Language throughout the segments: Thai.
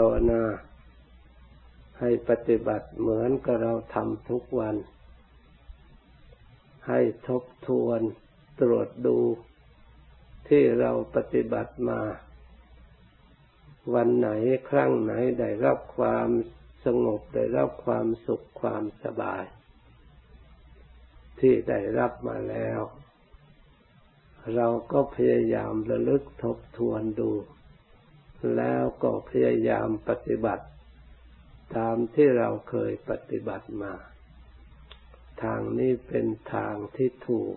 าวนา ให้ปฏิบัติเหมือนกับเราทำทุกวัน ให้ทบทวนตรวจดูที่เราปฏิบัติมา วันไหนครั้งไหนได้รับความสงบได้รับความสุขความสบาย ที่ได้รับมาแล้ว เราก็พยายามระลึกทบทวนดู แล้วก็พยายามปฏิบัติ ตามที่เราเคยปฏิบัติมา ทางนี้เป็นทางที่ถูก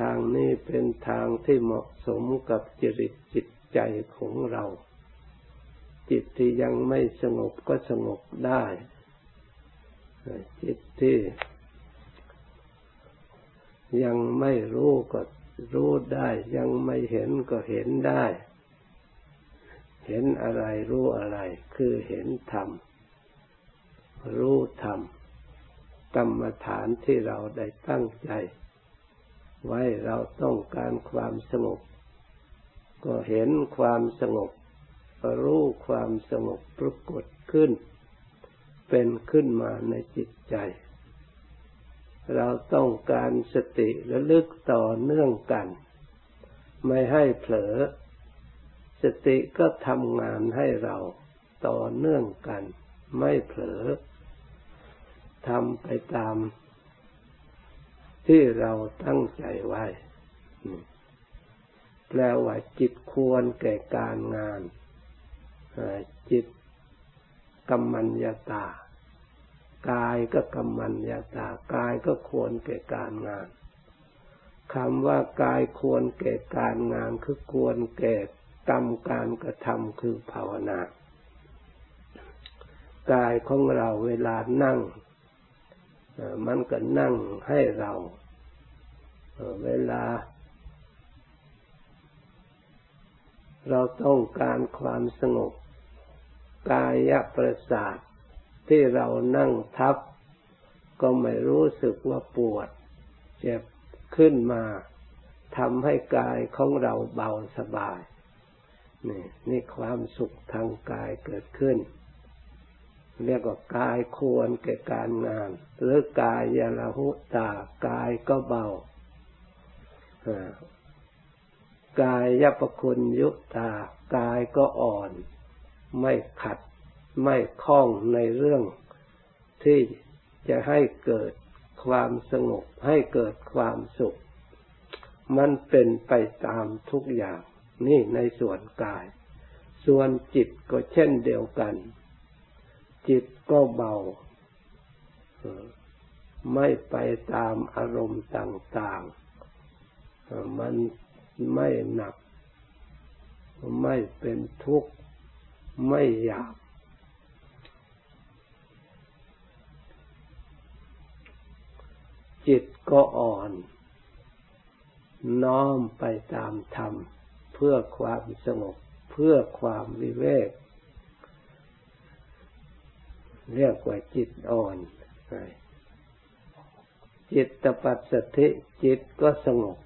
ทางนี้เป็นทางที่เหมาะสมกับจริตจิตใจของเรา จิตที่ยังไม่สงบก็สงบได้ จิตที่ยังไม่รู้ก็รู้ได้ ยังไม่เห็นก็เห็นได้ เห็นอะไรรู้อะไร คือเห็นธรรม รู้ธรรมกรรมฐานที่เราได้ตั้งใจ ไว้เราต้องการความสงบ ก็เห็นความสงบ รู้ความสงบปรากฏขึ้น เป็นขึ้นมาในจิตใจ เราต้องการสติระลึกต่อเนื่องกัน ไม่ให้เผลอ สติก็ทำงานให้เราต่อเนื่องกัน ไม่เผลอทำไปตามที่เราตั้งใจไว้ แปลว่าจิตควรแก่การงาน จิตกรรมัญญาตา กายก็กรรมัญญาตา กายก็ควรแก่การงานคำว่ากายควรแก่การงานคือควรแก่ กรรมการกระทำคือภาวนากายของเราเวลานั่ง มันก็นั่งให้เรา เวลา เราต้องการความสงบ กายประสาทที่เรานั่งทับ ก็ไม่รู้สึกว่าปวด เจ็บขึ้นมาทำให้กายของเราเบาสบาย นี่นี่ความสุขทางกายเกิดขึ้น เรียกว่ากายควรแก่การงาน หรือกายยาลหุตากายก็เบากายยปคุณยุตากายก็อ่อน ไม่ขัดไม่คล้องในเรื่องที่จะให้เกิดความสงบให้เกิดความสุข มันเป็นไปตามทุกอย่าง นี่ในส่วนกาย ส่วนจิตก็เช่นเดียวกัน จิตก็เบา ไม่ไปตามอารมณ์ต่าง ๆ มันไม่หนัก ไม่เป็นทุกข์ ไม่อยาก จิตก็อ่อน น้อมไปตามธรรม เพื่อความสงบ เพื่อความวิเวก เรียกว่าจิตอ่อนจิตตปัสสติจิตก็สงบ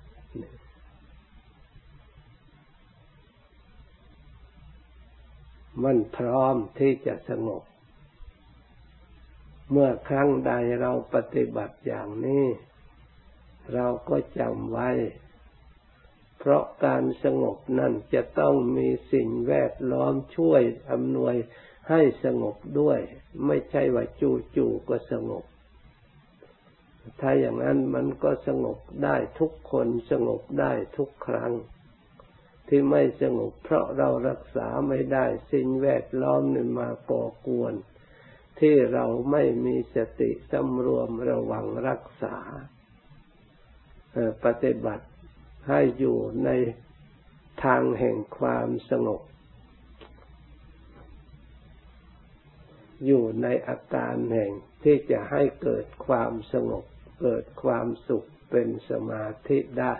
มันพร้อมที่จะสงบ เมื่อครั้งใดเราปฏิบัติอย่างนี้ เราก็จำไว้ เพราะการสงบนั่นจะต้องมีสิ่งแวดล้อมช่วยอำนวยให้สงบด้วย ไม่ใช่ว่าจู่ๆก็สงบ ถ้าอย่างนั้นมันก็สงบได้ทุกคนสงบได้ทุกครั้ง ที่ไม่สงบเพราะเรารักษาไม่ได้สิ่งแวดล้อมนี่มาก่อกวน ที่เราไม่มีสติสำรวมระวังรักษาปฏิบัติ ให้อยู่ในทางแห่งความสงบ อยู่ในอาการแห่งที่จะให้เกิดความสงบ เกิดความสุขเป็นสมาธิได้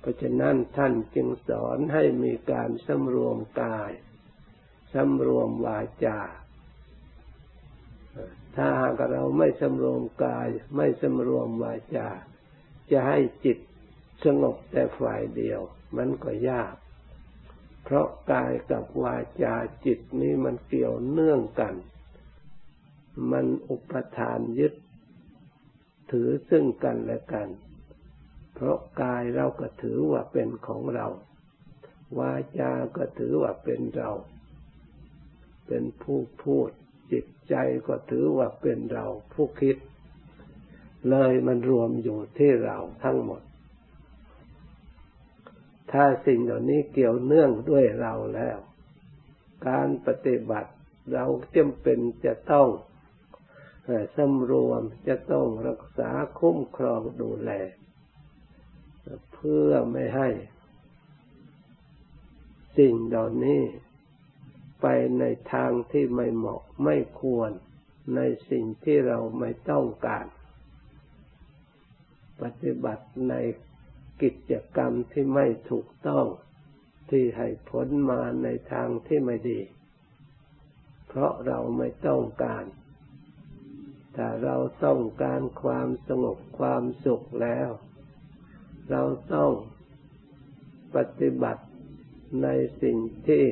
เพราะฉะนั้นท่านจึงสอนให้มีการสำรวมกายสำรวมวาจา ถ้าหากเราไม่สำรวมกาย ไม่สำรวมวาจา จะให้จิต สงบแต่ฝ่ายเดียว มันก็ยาก เพราะกายกับวาจาจิตนี้มันเกี่ยวเนื่องกัน มันอุปทานยึด ถือซึ่งกันและกัน เพราะกายเราก็ถือว่าเป็นของเรา วาจาก็ถือว่าเป็นเรา เป็นผู้พูด จิตใจก็ถือว่าเป็นเราผู้คิด เลยมันรวมอยู่ที่เราทั้งหมด ถ้าสิ่งเหล่านี้เกี่ยวเนื่องด้วยเราแล้ว การปฏิบัติเราจำเป็นจะต้องสำรวมจะต้องรักษาคุ้มครองดูแล เพื่อไม่ให้ สิ่งเหล่านี้ไปในทางที่ไม่เหมาะไม่ควรในสิ่งที่เราไม่ต้องการ ปฏิบัติใน กิจกรรมที่ไม่ถูกต้องที่ให้ผลมาในทางที่ไม่ดี เพราะเราไม่ต้องการ แต่เราต้องการความสงบความสุขแล้ว เราต้องปฏิบัติในสิ่งที่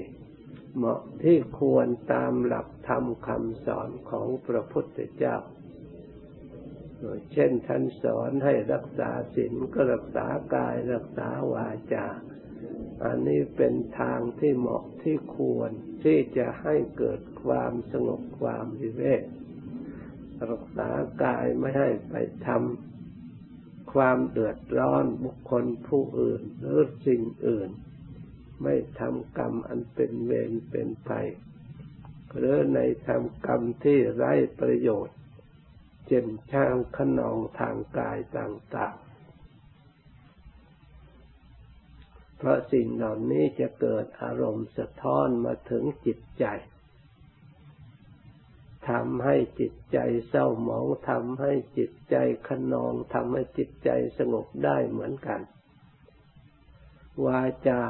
เหมาะที่ควรตามหลักธรรมคำสอนของพระพุทธเจ้า เช่นท่านสอนให้รักษาศีลก็รักษากายรักษาวาจา อันนี้เป็นทางที่เหมาะที่ควรที่จะให้เกิดความสงบความวิเวกรักษากายไม่ให้ไปทำความเดือดร้อนบุคคลผู้อื่นหรือสิ่งอื่น ไม่ทำกรรมอันเป็นเวรเป็นภัยหรือในทำกรรมที่ไร้ประโยชน์ เจ็นช่างขนองทางกายต่างๆ เพราะสิ่งเหล่านี้จะเกิดอารมณ์สะท้อนมาถึงจิตใจทำให้จิตใจเศร้าหมองทำให้จิตใจขนองทำให้จิตใจสงบได้เหมือนกัน วาจา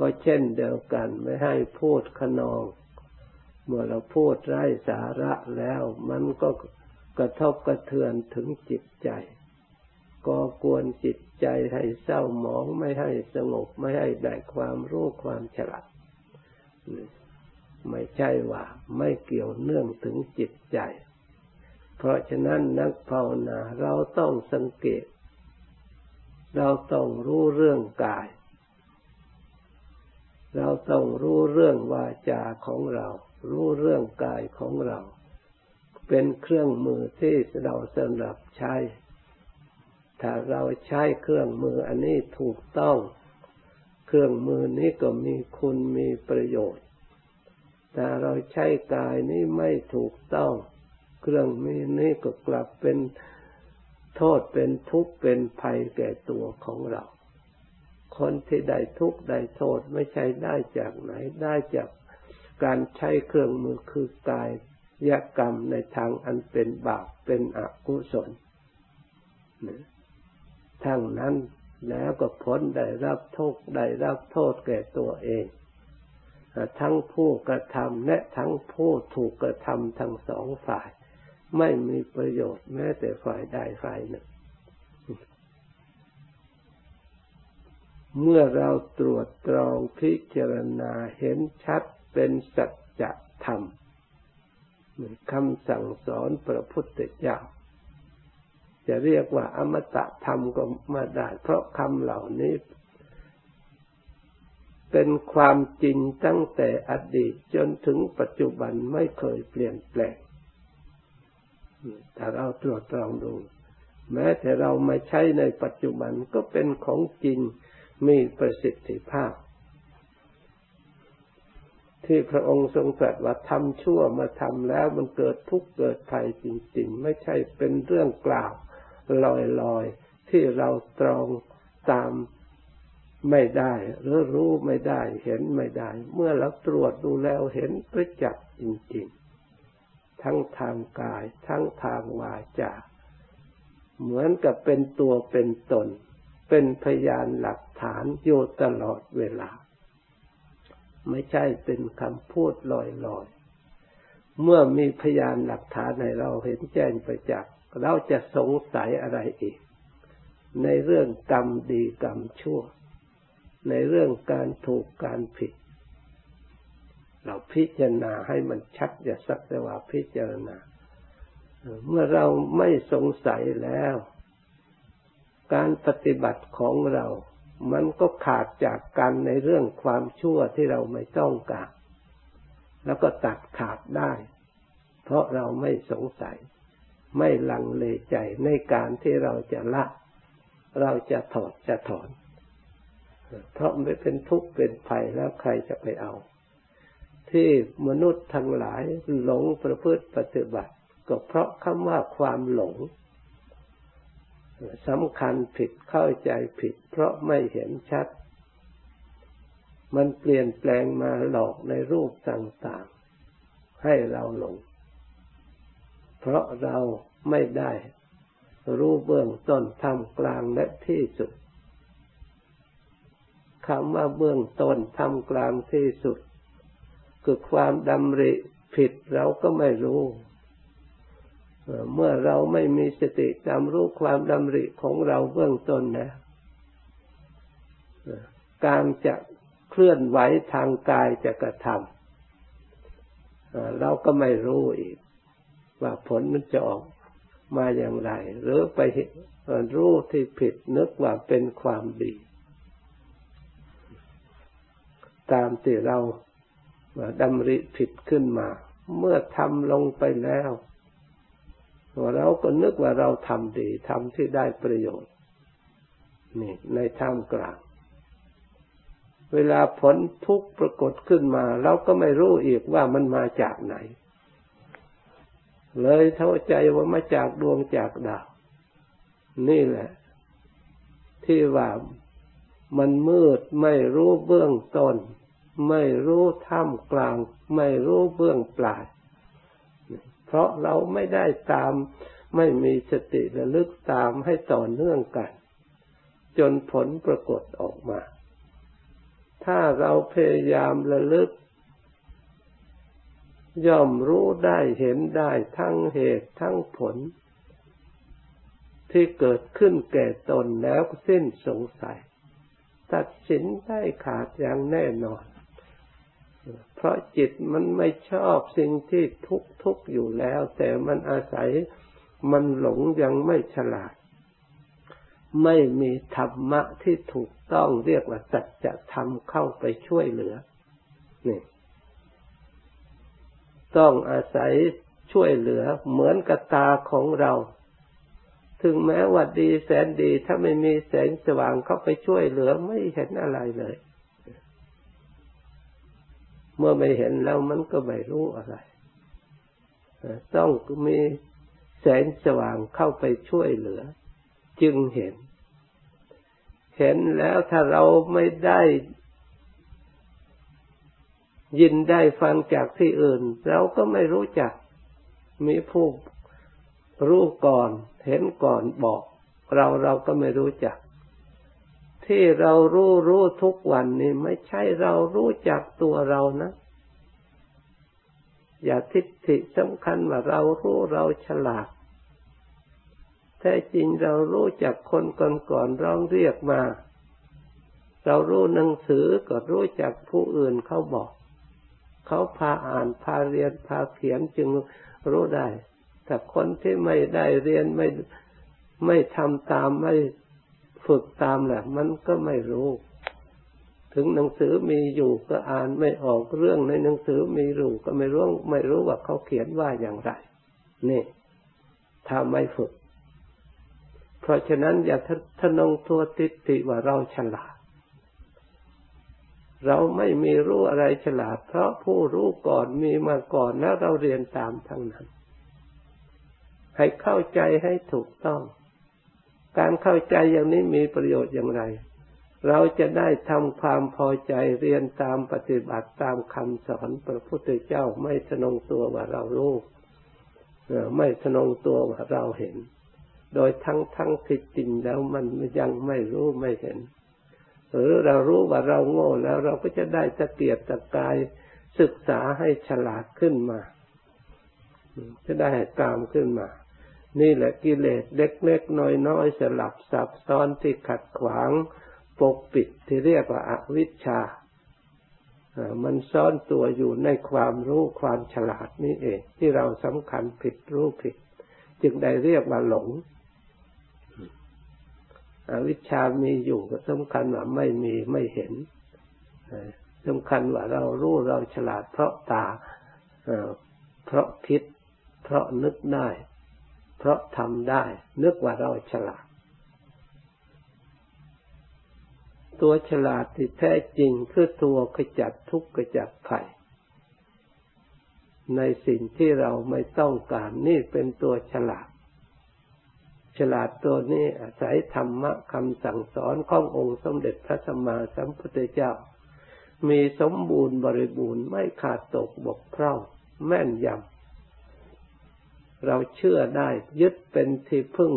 ก็เช่นเดียวกันไม่ให้พูดขนอง เมื่อเราพูดไร้สาระแล้วมันก็ กระทบกระเทือนถึงจิตใจก็กวนจิตใจให้เศร้าหมองไม่ให้สงบไม่ให้ได้ความรู้ความฉลาดไม่ใช่ว่าไม่เกี่ยวเนื่องถึงจิตใจ เพราะฉะนั้นนักภาวนาเราต้องสังเกต เราต้องรู้เรื่องกาย เราต้องรู้เรื่องวาจาของเรา รู้เรื่องกายของเรา เป็นเครื่องมือที่เราสำหรับใช้ ถ้าเราใช้เครื่องมืออันนี้ถูกต้อง เครื่องมือนี้ก็มีคุณมีประโยชน์ แต่เราใช้กายนี้ไม่ถูกต้อง เครื่องมือนี้ก็กลับเป็นโทษเป็นทุกข์เป็นภัยแก่ตัวของเรา คนที่ได้ทุกข์ได้โทษไม่ใช่ได้จากไหนได้จากการใช้เครื่องมือคือกาย ยกรรมในทางอันเป็นบาปเป็นอกุศลทั้งนั้นแล้วก็พ้นได้รับโทษได้รับโทษแก่ตัวเอง ทั้งผู้กระทำและทั้งผู้ถูกกระทำทั้งสองฝ่าย ไม่มีประโยชน์แม้แต่ฝ่ายใดฝ่ายหนึ่ง เมื่อเราตรวจตรองพิจารณาเห็นชัดเป็นสัจธรรม คำสั่งสอนพระพุทธเจ้า จะเรียกว่าอมตะธรรมก็มาได้เพราะคำเหล่านี้ เป็นความจริงตั้งแต่อดีตจนถึงปัจจุบันไม่เคยเปลี่ยนแปลงถ้าเราตรวจตรองดู แม้แต่เราไม่ใช้ในปัจจุบันก็เป็นของจริงมีประสิทธิภาพ ที่พระองค์ทรงตรัสว่าทำชั่วมาทำแล้วมันเกิดทุกข์เกิดภัยจริง ๆ ไม่ใช่เป็นเรื่องกล่าวลอยๆ ที่เราตรองตามไม่ได้หรือรู้ไม่ได้ เห็นไม่ได้ เมื่อเราตรวจดูแล้วเห็นประจักษ์จริง ๆ ทั้งทางกาย ทั้งทางวาจาเหมือนกับเป็นตัวเป็นตน เป็นพยานหลักฐานอยู่ตลอดเวลา ไม่ใช่เป็นคำพูดลอยๆ เมื่อมีพยานหลักฐานให้เราเห็นแจ้งไปจักเราจะสงสัยอะไรอีก ในเรื่องกรรมดีกรรมชั่ว ในเรื่องการถูกการผิด เราพิจารณาให้มันชัดอย่าสักแต่ว่าพิจารณา เมื่อเราไม่สงสัยแล้ว การปฏิบัติของเรา มันก็ขาดจากกันในเรื่องความชั่วที่เราไม่ต้องการ แล้วก็ตัดขาดได้ เพราะเราไม่สงสัย ไม่ลังเลใจในการที่เราจะละ เราจะถอดจะถอน เพราะไม่เป็นทุกข์เป็นภัยแล้วใครจะไปเอา ที่มนุษย์ทั้งหลายหลงประพฤติปฏิบัติ ก็เพราะคำว่าความหลง สำคัญผิดเข้าใจผิด เพราะไม่เห็นชัด มันเปลี่ยนแปลงมาหลอกในรูปต่างๆ ให้เราหลง เพราะเราไม่ได้รู้เบื้องต้นทำกลางและที่สุดคำว่าเบื้องต้นทำกลางที่สุด คือความดำริผิดเราก็ไม่รู้ เมื่อเราไม่มีสติจำรู้ความดำริของเราเบื้องต้นนะการจะเคลื่อนไหวทางกายจะกระทำเราก็ไม่รู้อีก ว่าผลมันจะออกมาอย่างไร หรือไปรู้ที่ผิดนึกว่าเป็นความดี ตามที่เราดำริผิดขึ้นมา เมื่อทำลงไปแล้ว เราก็นึกว่าเราทำดีทำที่ได้ประโยชน์นี่ในท่ามกลาง เวลาผลทุกข์ปรากฏขึ้นมา เราก็ไม่รู้อีกว่ามันมาจากไหน เลยเท่าใจว่ามาจากดวงจากดาว นี่แหละ ที่ว่ามันมืดไม่รู้เบื้องต้น ไม่รู้ท่ามกลาง ไม่รู้เบื้องปลาย เพราะเราไม่ได้ตามไม่มีสติระลึกตามให้ต่อเนื่องกัน จนผลปรากฏออกมา ถ้าเราพยายามระลึก ย่อมรู้ได้เห็นได้ทั้งเหตุทั้งผล ที่เกิดขึ้นแก่ตนแล้วสิ้นสงสัย ตัดสินได้ขาดอย่างแน่นอน เพราะจิตมันไม่ชอบสิ่งที่ทุกทุกอยู่แล้ว แต่มันอาศัยมันหลงยังไม่ฉลาด ไม่มีธรรมะที่ถูกต้องเรียกว่าสัจธรรมเข้าไปช่วยเหลือนี่ต้องอาศัยช่วยเหลือเหมือนกระตาของเรา ถึงแม้ว่าดีแสนดีถ้าไม่มีแสงสว่างเข้าไปช่วยเหลือไม่เห็นอะไรเลย เมื่อไม่เห็นแล้วมันก็ไม่รู้อะไร ต้องมีแสงสว่างเข้าไปช่วยเหลือ จึงเห็น เห็นแล้วถ้าเราไม่ได้ยินได้ฟังจากที่อื่น เราก็ไม่รู้จัก มีผู้รู้ก่อน เห็นก่อนบอก เราเราก็ไม่รู้จัก ที่เรารู้รู้ทุกวันนี้ไม่ใช่เรารู้จักตัวเรานะ อย่าทิฏฐิสำคัญว่าเรารู้เราฉลาดแท้จริงเรารู้จักคนก่อนๆร้องเรียกมา เรารู้หนังสือก็รู้จักผู้อื่นเขาบอก เขาพาอ่านพาเรียนพาเขียนจึงรู้ได้ แต่คนที่ไม่ได้เรียนไม่ไม่ทำตามไม่ ฝึกตามแหละมันก็ไม่รู้ ถึงหนังสือมีอยู่ก็อ่านไม่ออกเรื่องในหนังสือมีรู้ก็ไม่รู้ไม่รู้ว่าเขาเขียนว่าอย่างไรนี่ถ้าไม่ฝึก เพราะฉะนั้นอย่าทนงตัวติดติว่าเราฉลาด เราไม่มีรู้อะไรฉลาด เพราะผู้รู้ก่อนมีมาก่อนแล้วเราเรียนตามทั้งนั้น ให้เข้าใจให้ถูกต้อง การเข้าใจอย่างนี้มีประโยชน์อย่างไร เราจะได้ทำความพอใจเรียนตามปฏิบัติตามคำสอนพระพุทธเจ้าไม่สนองตัวว่าเรารู้ไม่สนองตัวว่าเราเห็น โดยทั้งทั้งที่จริงแล้วมันยังไม่รู้ไม่เห็น หรือเรารู้ว่าเราโง่แล้วเราก็จะได้ตะเกียบตะกายศึกษาให้ฉลาดขึ้นมา จะได้ตามขึ้นมา นี่แหละกิเลสเล็กๆน้อยๆสลับซับซ้อนที่ขัดขวางปกปิดที่เรียกว่าอาวิชชา มันซ่อนตัวอยู่ในความรู้ความฉลาดนี่เอง ที่เราสำคัญผิดรู้ผิด จึงได้เรียกว่าหลง อวิชชามีอยู่ก็สำคัญว่าไม่มีไม่เห็นสำคัญว่าเรารู้เราฉลาดเพราะตาเพราะคิด เพราะนึกได้ เพราะทำได้ นึกว่าเราฉลาด ตัวฉลาดที่แท้จริงคือตัวขจัดทุกข์ขจัดภัยในสิ่งที่เราไม่ต้องการนี่เป็นตัวฉลาด ฉลาดตัวนี้อาศัยธรรมะคำสั่งสอนขององค์สมเด็จพระสัมมาสัมพุทธเจ้า มีสมบูรณ์บริบูรณ์ไม่ขาดตกบกพร่องแม่นยำ เราเชื่อได้ ยึดเป็นที่พึ่ง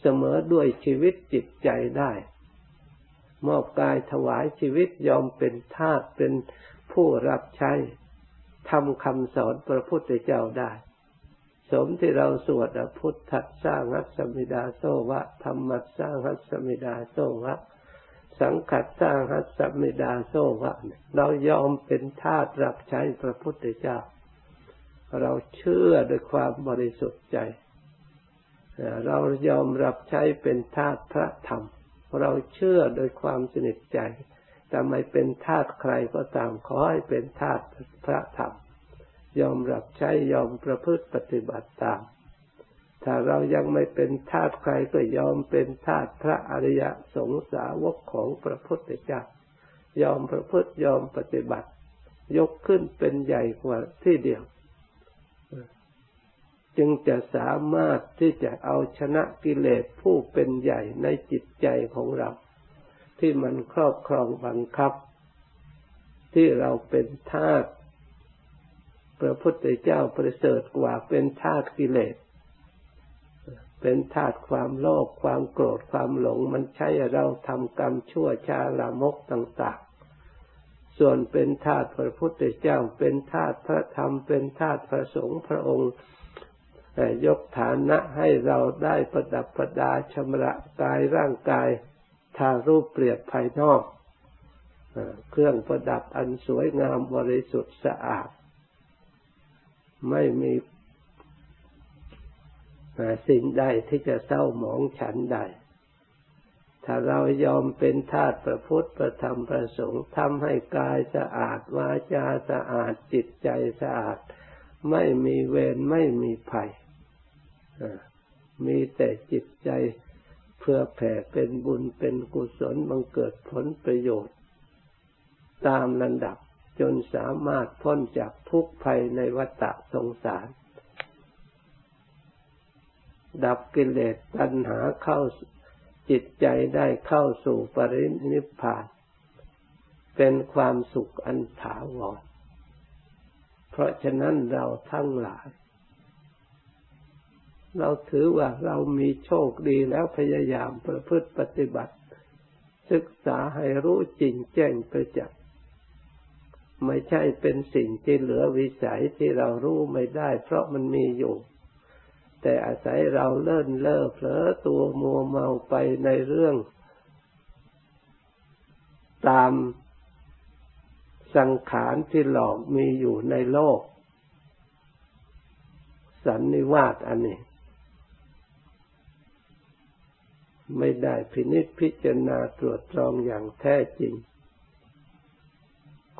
เสมอด้วยชีวิตจิตใจได้ มอบกายถวายชีวิตยอมเป็นทาสเป็นผู้รับใช้ทำคำสอนพระพุทธเจ้าได้ สมที่เราสวดพุทธัสสร้างหัสมิดาโซวะธรรมัสสร้างหัสมิดาโซวะสังขัดสร้างหัสมิดาโซวะเรายอมเป็นทาสรับใช้พระพุทธเจ้า เราเชื่อด้วยความบริสุทธิ์ใจ เรายอมรับใช้เป็นทาสพระธรรม เราเชื่อโดยความสนิทใจแต่ไม่เป็นทาสใครก็ตามขอให้เป็นทาสพระธรรม ยอมรับใช้ยอมประพฤติปฏิบัติตาม ถ้าเรายังไม่เป็นทาสใครก็ยอมเป็นทาสพระอริยสงสาวกของพระพุทธเจ้ายอมประพฤติยอมปฏิบัติ ยกขึ้นเป็นใหญ่กว่าที่เดียว จึงจะสามารถที่จะเอาชนะกิเลสผู้เป็นใหญ่ในจิตใจของเรา ที่มันครอบครองบังคับ ที่เราเป็นทาสพระพุทธเจ้าประเสริฐกว่าเป็นทาสกิเลส เป็นธาตุความโลภความโกรธความหลงมันใช้เราทำกรรมชั่วชาลามกต่างๆ ส่วนเป็นธาตุพระพุทธเจ้า เป็นธาตุพระธรรมเป็นธาตุพระสงฆ์พระองค์ ยกฐานะให้เราได้ประดับประดาชำระกายร่างกายทารูปเปรียบภายนอก เครื่องประดับอันสวยงามบริสุทธิ์สะอาด ไม่มีสิ่งใดที่จะเศร้าหมองฉันใด ถ้าเรายอมเป็นทาสประพุทธประธรรมประสงค์ทำให้กายสะอาดวาจาสะอาดจิตใจสะอาด ไม่มีเวรไม่มีภัย มีแต่จิตใจเพื่อแผ่เป็นบุญเป็นกุศลบังเกิดผลประโยชน์ ตามลำดับจนสามารถพ้นจากทุกภัยในวัฏสงสาร ดับกิเลสตัณหาเข้าจิตใจได้เข้าสู่ปรินิพพาน เป็นความสุขอันถาวรเพราะฉะนั้นเราทั้งหลาย เราถือว่าเรามีโชคดีแล้วพยายามประพฤติปฏิบัติ ศึกษาให้รู้จริงแจ้งประจักษ์ไม่ใช่เป็นสิ่งที่เหลือวิสัยที่เรารู้ไม่ได้ เพราะมันมีอยู่ แต่อาศัยเราเลิ่นเล่อเผลอตัวมัวเมาไปในเรื่อง ตามสังขารที่หลอกมีอยู่ในโลก สันนิวาสอันนี้ ไม่ได้พินิจพิจารณาตรวจตรองอย่างแท้จริง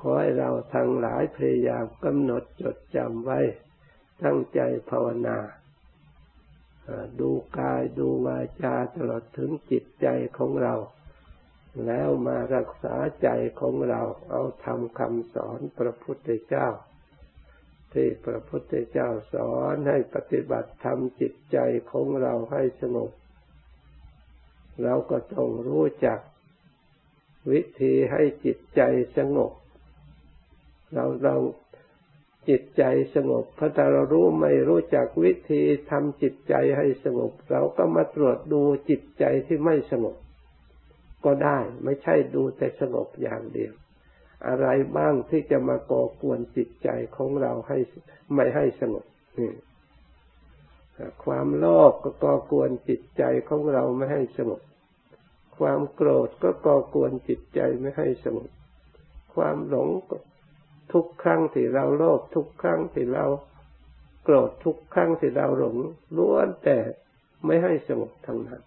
ขอให้เราทั้งหลายพยายามกำหนดจดจำไว้ ตั้งใจภาวนาดูกายดูวาจาตลอดถึงจิตใจของเรา แล้วมารักษาใจของเราเอาทำคำสอนพระพุทธเจ้า ที่พระพุทธเจ้าสอนให้ปฏิบัติทำจิตใจของเราให้สงบ เราก็ต้องรู้จักวิธีให้จิตใจสงบ เราเราจิตใจสงบพระถ้าเรารู้ไม่รู้จักวิธีทำจิตใจให้สงบ เราก็มาตรวจดูจิตใจที่ไม่สงบ ก็ได้ไม่ใช่ดูแต่สงบอย่างเดียว อะไรบ้างที่จะมาก่อกวนจิตใจของเราให้ไม่ให้สงบนี่ ความโลภก็ก่อกวนจิตใจของเราไม่ให้สงบ ความโกรธก็ก่อกวนจิตใจไม่ให้สงบ ความหลงทุกครั้งที่เราโลภทุกครั้งที่เราโกรธทุกครั้งที่เราหลงล้วนแต่ไม่ให้สงบทั้งนั้น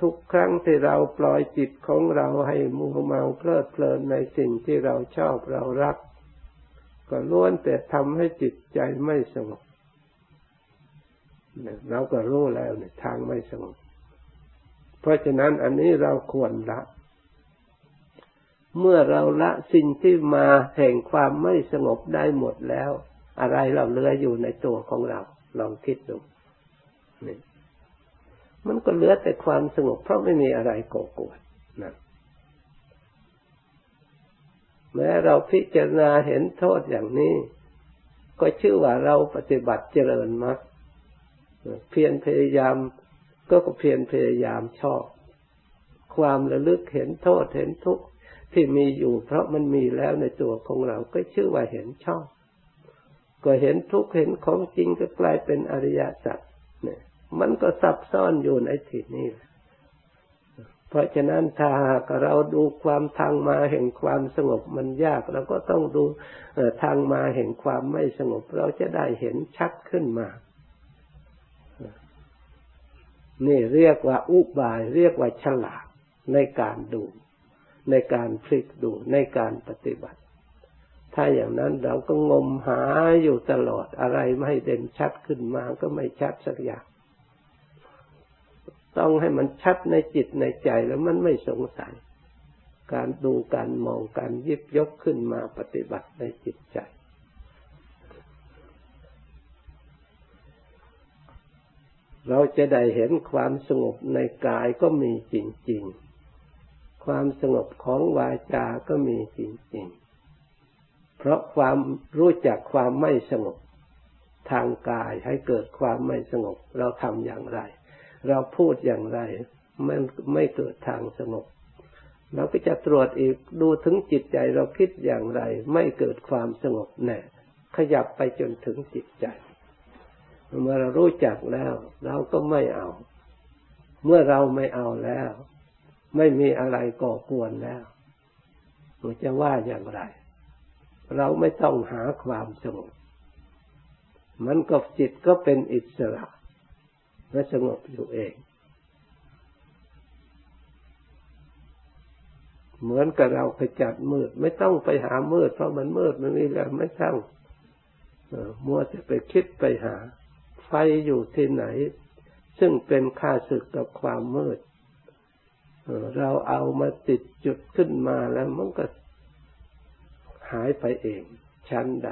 ทุกครั้งที่เราปล่อยจิตของเราให้มัวเมาเพลิดเพลินในสิ่งที่เราชอบเรารัก ก็ล้วนแต่ทำให้จิตใจไม่สงบ เราก็รู้แล้วเนี่ยทางไม่สงบเพราะฉะนั้นอันนี้เราควรละ เมื่อเราละสิ่งที่มาแห่งความไม่สงบได้หมดแล้ว อะไรเราเหลืออยู่ในตัวของเรา ลองคิดดูนี่มันก็เหลือแต่ความสงบ เพราะไม่มีอะไรก่อกวนนะแม้เราพิจารณาเห็นโทษอย่างนี้ ก็ชื่อว่าเราปฏิบัติเจริญมรรค เพียรพยายามก็เพียรพยายามชอบ ความระลึกเห็นโทษเห็นทุกข์ที่มีอยู่ เพราะมันมีแล้วในตัวของเราก็ชื่อว่าเห็นชอบ ก็เห็นทุกข์เห็นของจริงก็กลายเป็นอริยสัจเนี่ยมันก็ซับซ้อนอยู่ในที่นี้เพราะฉะนั้นถ้าหากเราดูความทางมาแห่งความสงบมันยากเราก็ต้องดูทางมาแห่งความไม่สงบ เราจะได้เห็นชัดขึ้นมา นี่เรียกว่าอุบาย เรียกว่าฉลาดในการดู ในการพลิกดูในการปฏิบัติ ถ้าอย่างนั้นเราก็งมหาอยู่ตลอดอะไรไม่เด่นชัดขึ้นมาก็ไม่ชัดสักอย่าง ต้องให้มันชัดในจิตในใจแล้วมันไม่สงสัย การดูการมองการยิบยกขึ้นมาปฏิบัติในจิตใจ เราจะได้เห็นความสงบในกายก็มีจริง ๆ ความสงบของวาจาก็มีจริง ๆ เพราะความรู้จักความไม่สงบทางกายให้เกิดความไม่สงบ เราทำอย่างไร เราพูดอย่างไรมันไม่เกิดทางสงบเราก็จะตรวจอีกดูถึงจิตใจเราคิดอย่างไร ไม่เกิดความสงบแน่ขยับไปจนถึงจิตใจ เมื่อเรารู้จักแล้ว เราก็ไม่เอา เมื่อเราไม่เอาแล้ว ไม่มีอะไรก่อกวนแล้วมันจะว่าอย่างไร เราไม่ต้องหาความสงบมันก็จิตก็เป็นอิสระและสงบอยู่เอง เหมือนกับเราไปจัดมืด ไม่ต้องไปหามืด เพราะมันมืดมันมีแล้วไม่ต้องมัวจะไปคิดไปหา ไฟอยู่ที่ไหน ซึ่งเป็นค่าศึกกับความมืดเราเอามาติดจุดขึ้นมาแล้วมันก็หายไปเอง ชั้นใด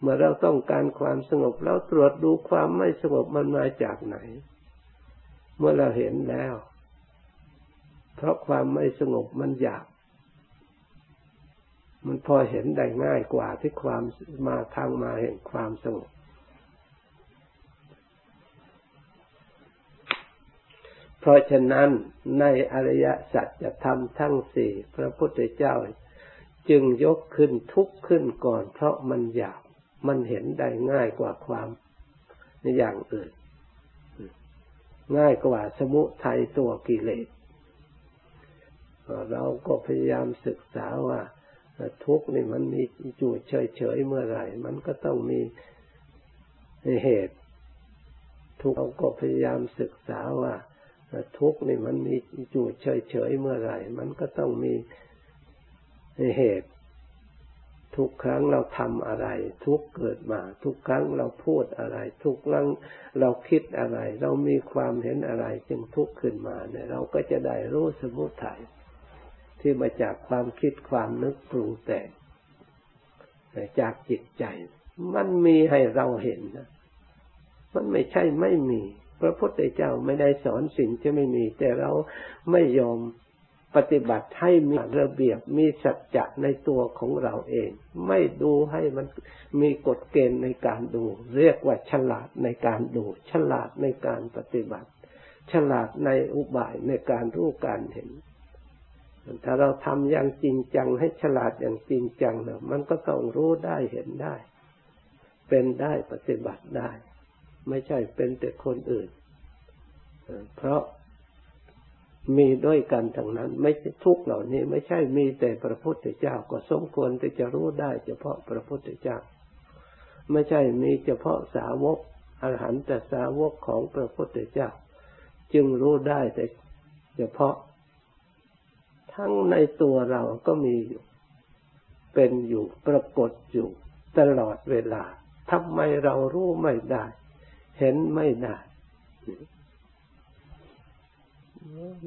เมื่อเราต้องการความสงบเราตรวจดูความไม่สงบมันมาจากไหน เมื่อเราเห็นแล้ว เพราะความไม่สงบมันอยาก มันพอเห็นได้ง่ายกว่าที่ความมาทางมาแห่งความสงบ เพราะฉะนั้นในอริยสัจจะทำทั้งสี่พระพุทธเจ้า จึงยกขึ้นทุกขึ้นก่อน เพราะมันยากมันเห็นได้ง่ายกว่าความในอย่างอื่น ง่ายกว่าสมุทัยตัวกิเลสเราก็พยายามศึกษาว่า ทุกข์นี่มันมีจูดเฉยๆเมื่อไหร่ มันก็ต้องมีเหตุ ทุกเราก็พยายามศึกษาว่า ทุกข์นี่มันมีจูดเฉยๆเมื่อไหร่ มันก็ต้องมีเหตุ ทุกครั้งเราทำอะไร ทุกเกิดมา ทุกครั้งเราพูดอะไร ทุกครั้งเราคิดอะไร เรามีความเห็นอะไรจึงทุกข์ขึ้นมาเนี่ยเราก็จะได้รู้สมุทัยที่มาจากความคิดความนึกปรุงแต่งจากจิตใจ มันมีให้เราเห็นนะมันไม่ใช่ไม่มี ระพุทธเจ้าไม่ได้สอนสิ่งที่ไม่มี แต่เราไม่ยอมปฏิบัติให้มีระเบียบมีสัจจะในตัวของเราเอง ไม่ดูให้มันมีกฎเกณฑ์ในการดู เรียกว่าฉลาดในการดู ฉลาดในการปฏิบัติ ฉลาดในอุบายในการรู้การเห็น ถ้าเราทำอย่างจริงจังให้ฉลาดอย่างจริงจังเนี่ยมันก็ต้องรู้ได้เห็นได้ เป็นได้ปฏิบัติได้ ไม่ใช่เป็นแต่คนอื่น เพราะมีด้วยกันทั้งนั้น ไม่ใช่ทุกเหล่านี้ ไม่ใช่มีแต่พระพุทธเจ้าก็สมควรที่จะรู้ได้ เฉพาะพระพุทธเจ้า ไม่ใช่มีเฉพาะสาวกอรหันตสาวกของพระพุทธเจ้า จึงรู้ได้แต่เฉพาะ ทั้งในตัวเราก็มีอยู่ เป็นอยู่ปรากฏอยู่ตลอดเวลาทำไมเรารู้ไม่ได้ เห็นไม่ได้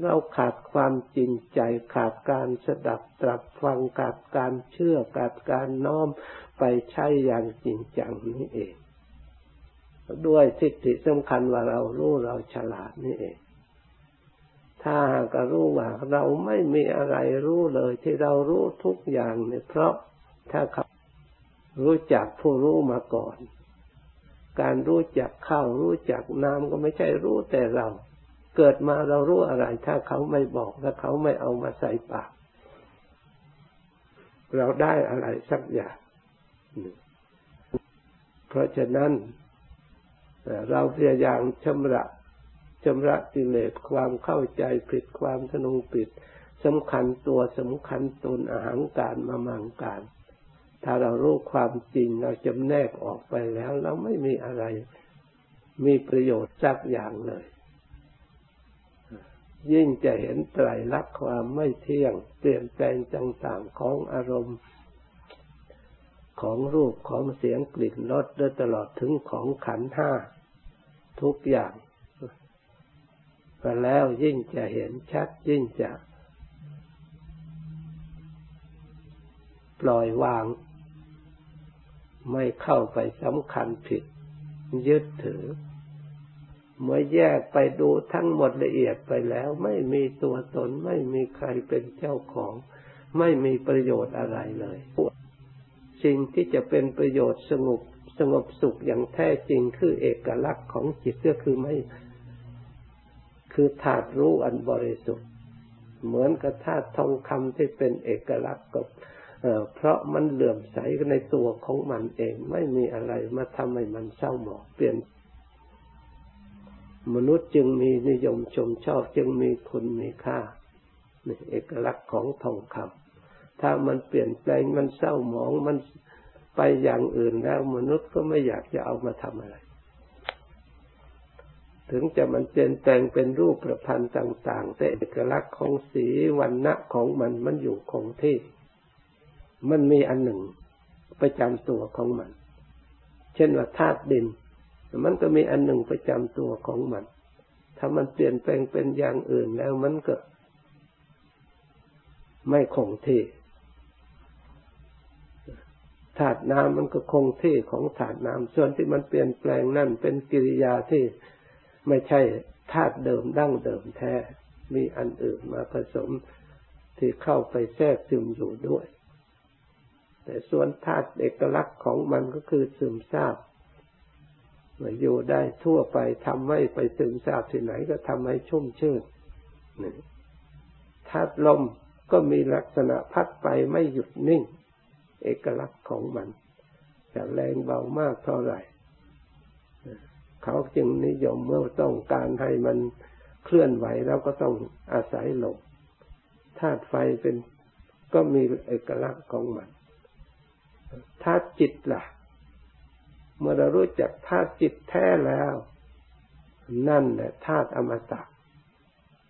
เราขาดความจริงใจขาดการสดับตรับฟังขาดการเชื่อขาดการน้อมไปใช้อย่างจริงจังนี้เอง ด้วยทิฏฐิสำคัญว่าเรารู้เราฉลาดนี่เอง ถ้าหากรู้ว่าเราไม่มีอะไรรู้เลยที่เรารู้ทุกอย่างเนี่ยเพราะถ้าเขารู้จักผู้รู้มาก่อน การรู้จักข้าวรู้จักน้ำก็ไม่ใช่รู้แต่เรา เกิดมาเรารู้อะไร ถ้าเขาไม่บอกและเขาไม่เอามาใส่ปาก เราได้อะไรสักอย่างเพราะฉะนั้นเราพยายามชำระชำระกิเลสความเข้าใจผิดความทนุผิดสำคัญตัวสำคัญตนอาหารการมามังการ ถ้าเรารู้ความจริงเราจำแนกออกไปแล้วเราไม่มีอะไรมีประโยชน์สักอย่างเลย ยิ่งจะเห็นไตรลักษณ์ความไม่เที่ยง เปลี่ยนแปลงต่างๆของอารมณ์ของรูปของเสียงกลิ่นรสและตลอดถึงของขันห้าทุกอย่างก็แล้วยิ่งจะเห็นชัดยิ่งจะ ปล่อยวาง ไม่เข้าไปสำคัญผิด ยึดถือ เมื่อแยกไปดูทั้งหมดละเอียดไปแล้ว ไม่มีตัวตน ไม่มีใครเป็นเจ้าของ ไม่มีประโยชน์อะไรเลย สิ่งที่จะเป็นประโยชน์สงบสงบสุขอย่างแท้จริงคือเอกลักษณ์ของจิตก็คือไม่ คือธาตุรู้อันบริสุทธิ์ เหมือนกับธาตุทองคำที่เป็นเอกลักษณ์กับ เพราะมันเหลื่อมใสในตัวของมันเอง ไม่มีอะไรมาทำให้มันเศร้าหมองเปลี่ยน มนุษย์จึงมีนิยมชมชอบจึงมีคุณมีค่าเอกลักษณ์ของทองคำถ้ามันเปลี่ยนแปลงมันเศร้าหมองมันไปอย่างอื่นแล้ว มนุษย์ก็ไม่อยากจะเอามาทำอะไร ถึงจะมันเปลี่ยนแปลงเป็นรูปประพันธ์ต่าง ๆ แต่เอกลักษณ์ของสีวันณะของมันมันอยู่คงที่ มันมีอันหนึ่งประจำตัวของมัน เช่นว่าธาตุดิน มันก็มีอันหนึ่งประจำตัวของมัน ถ้ามันเปลี่ยนแปลงเป็นอย่างอื่นแล้วมันก็ ไม่คงที่ถาดน้ำมันก็คงที่ของถาดน้ำส่วนที่มันเปลี่ยนแปลงนั่นเป็นกิริยาที่ไม่ใช่ธาตุเดิมดั้งเดิมแท้ มีอันอื่นมาผสมที่เข้าไปแทรกซึมอยู่ด้วย แต่ส่วนธาตุเอกลักษณ์ของมันก็คือซึมซาบมาอยู่ได้ทั่วไปทำให้ไปซึมซาบที่ไหนก็ทำให้ชุ่มชื่นธาตุลมก็มีลักษณะพัดไปไม่หยุดนิ่ง เอกลักษณ์ของมันจะแรงเบามากเท่าไหร่ เขาจึงนิยมเมื่อต้องการให้มันเคลื่อนไหวแล้วก็ต้องอาศัยลมธาตุไฟเป็นก็มีเอกลักษณ์ของมัน ธาตุจิตล่ะ เมื่อเรารู้จักธาตุจิตแท้แล้ว นั่นแหละธาตุอมตะ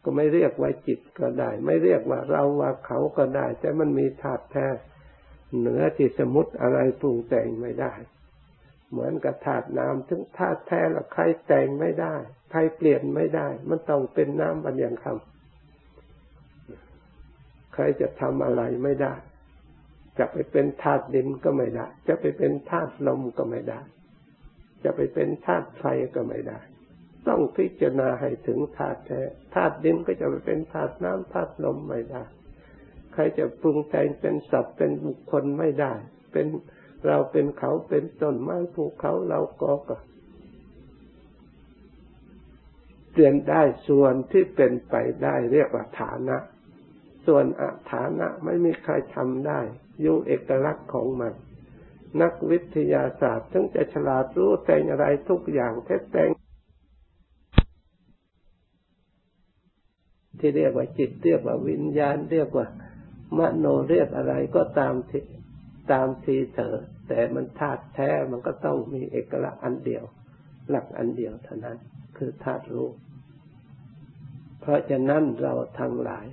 ก็ไม่เรียกว่าจิตก็ได้ ไม่เรียกว่าเราว่าเขาก็ได้ แต่มันมีธาตุแท้เหนือที่สมุติอะไรปรุงแต่งไม่ได้ เหมือนกับธาตุน้ำถึงธาตุแท้ละใครแต่งไม่ได้ ใครเปลี่ยนไม่ได้ มันต้องเป็นน้ำบัญญัติคำใครจะทำอะไรไม่ได้ จะไปเป็นธาตุดินก็ไม่ได้ จะไปเป็นธาตุลมก็ไม่ได้ จะไปเป็นธาตุไฟก็ไม่ได้ ต้องพิจารณาให้ถึงธาตุแท้ธาตุดินก็จะไปเป็นธาตุน้ำธาตุลมไม่ได้ ใครจะปรุงแต่งเป็นสัตว์เป็นบุคคลไม่ได้ เป็นเราเป็นเขาเป็นต้นไม้ภูเขาเราก็ก็เปลี่ยนได้ส่วนที่เป็นไปได้เรียกว่าฐานะ ส่วนอฐานะไม่มีใครทำได้ อยู่เอกลักษณ์ของมัน นักวิทยาศาสตร์ถึงจะฉลาดรู้แต่งอะไรทุกอย่างเท็จแต่งที่เรียกว่าจิตเรียกว่าวิญญาณเรียกว่ามโนเรียกอะไรก็ตามที่ตามทีเถอแต่มันธาตุแท้มันก็ต้องมีเอกลักษณ์อันเดียว หลักอันเดียวเท่านั้น คือธาตุรู้ เพราะฉะนั้นเราทั้งหลาย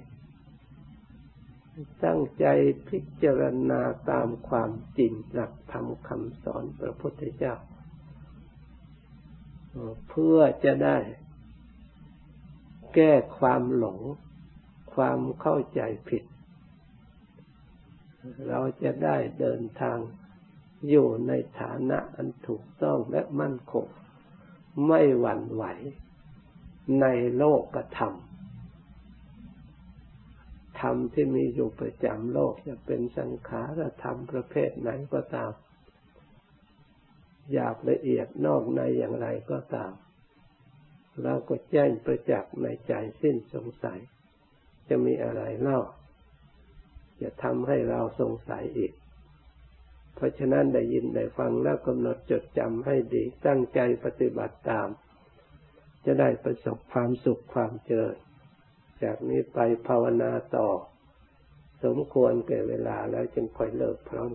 ตั้งใจพิจารณาตามความจริงหลักธรรมคำสอนพระพุทธเจ้า เพื่อจะได้แก้ความหลง ความเข้าใจผิด เราจะได้เดินทางอยู่ในฐานะอันถูกต้องและมั่นคง ไม่หวั่นไหวในโลกธรรม รมที่มีอยู่ประจำโลกจะเป็นสังขารธรรมประเภทไหนก็ตามหยาบละเอียดนอกในอย่างไรก็ตามเราก็แจ้งประจักษ์ในใจสิ้นสงสัย จะมีอะไรเล่าจะทำให้เราสงสัยอีก เพราะฉะนั้นได้ยินได้ฟังแล้วกำหนดจดจำให้ดีตั้งใจปฏิบัติตาม จะได้ประสบความสุขความเจริญ จากนี้ไปภาวนาต่อ สมควรแก่เวลาแล้วจึงค่อยเลิกพร้อม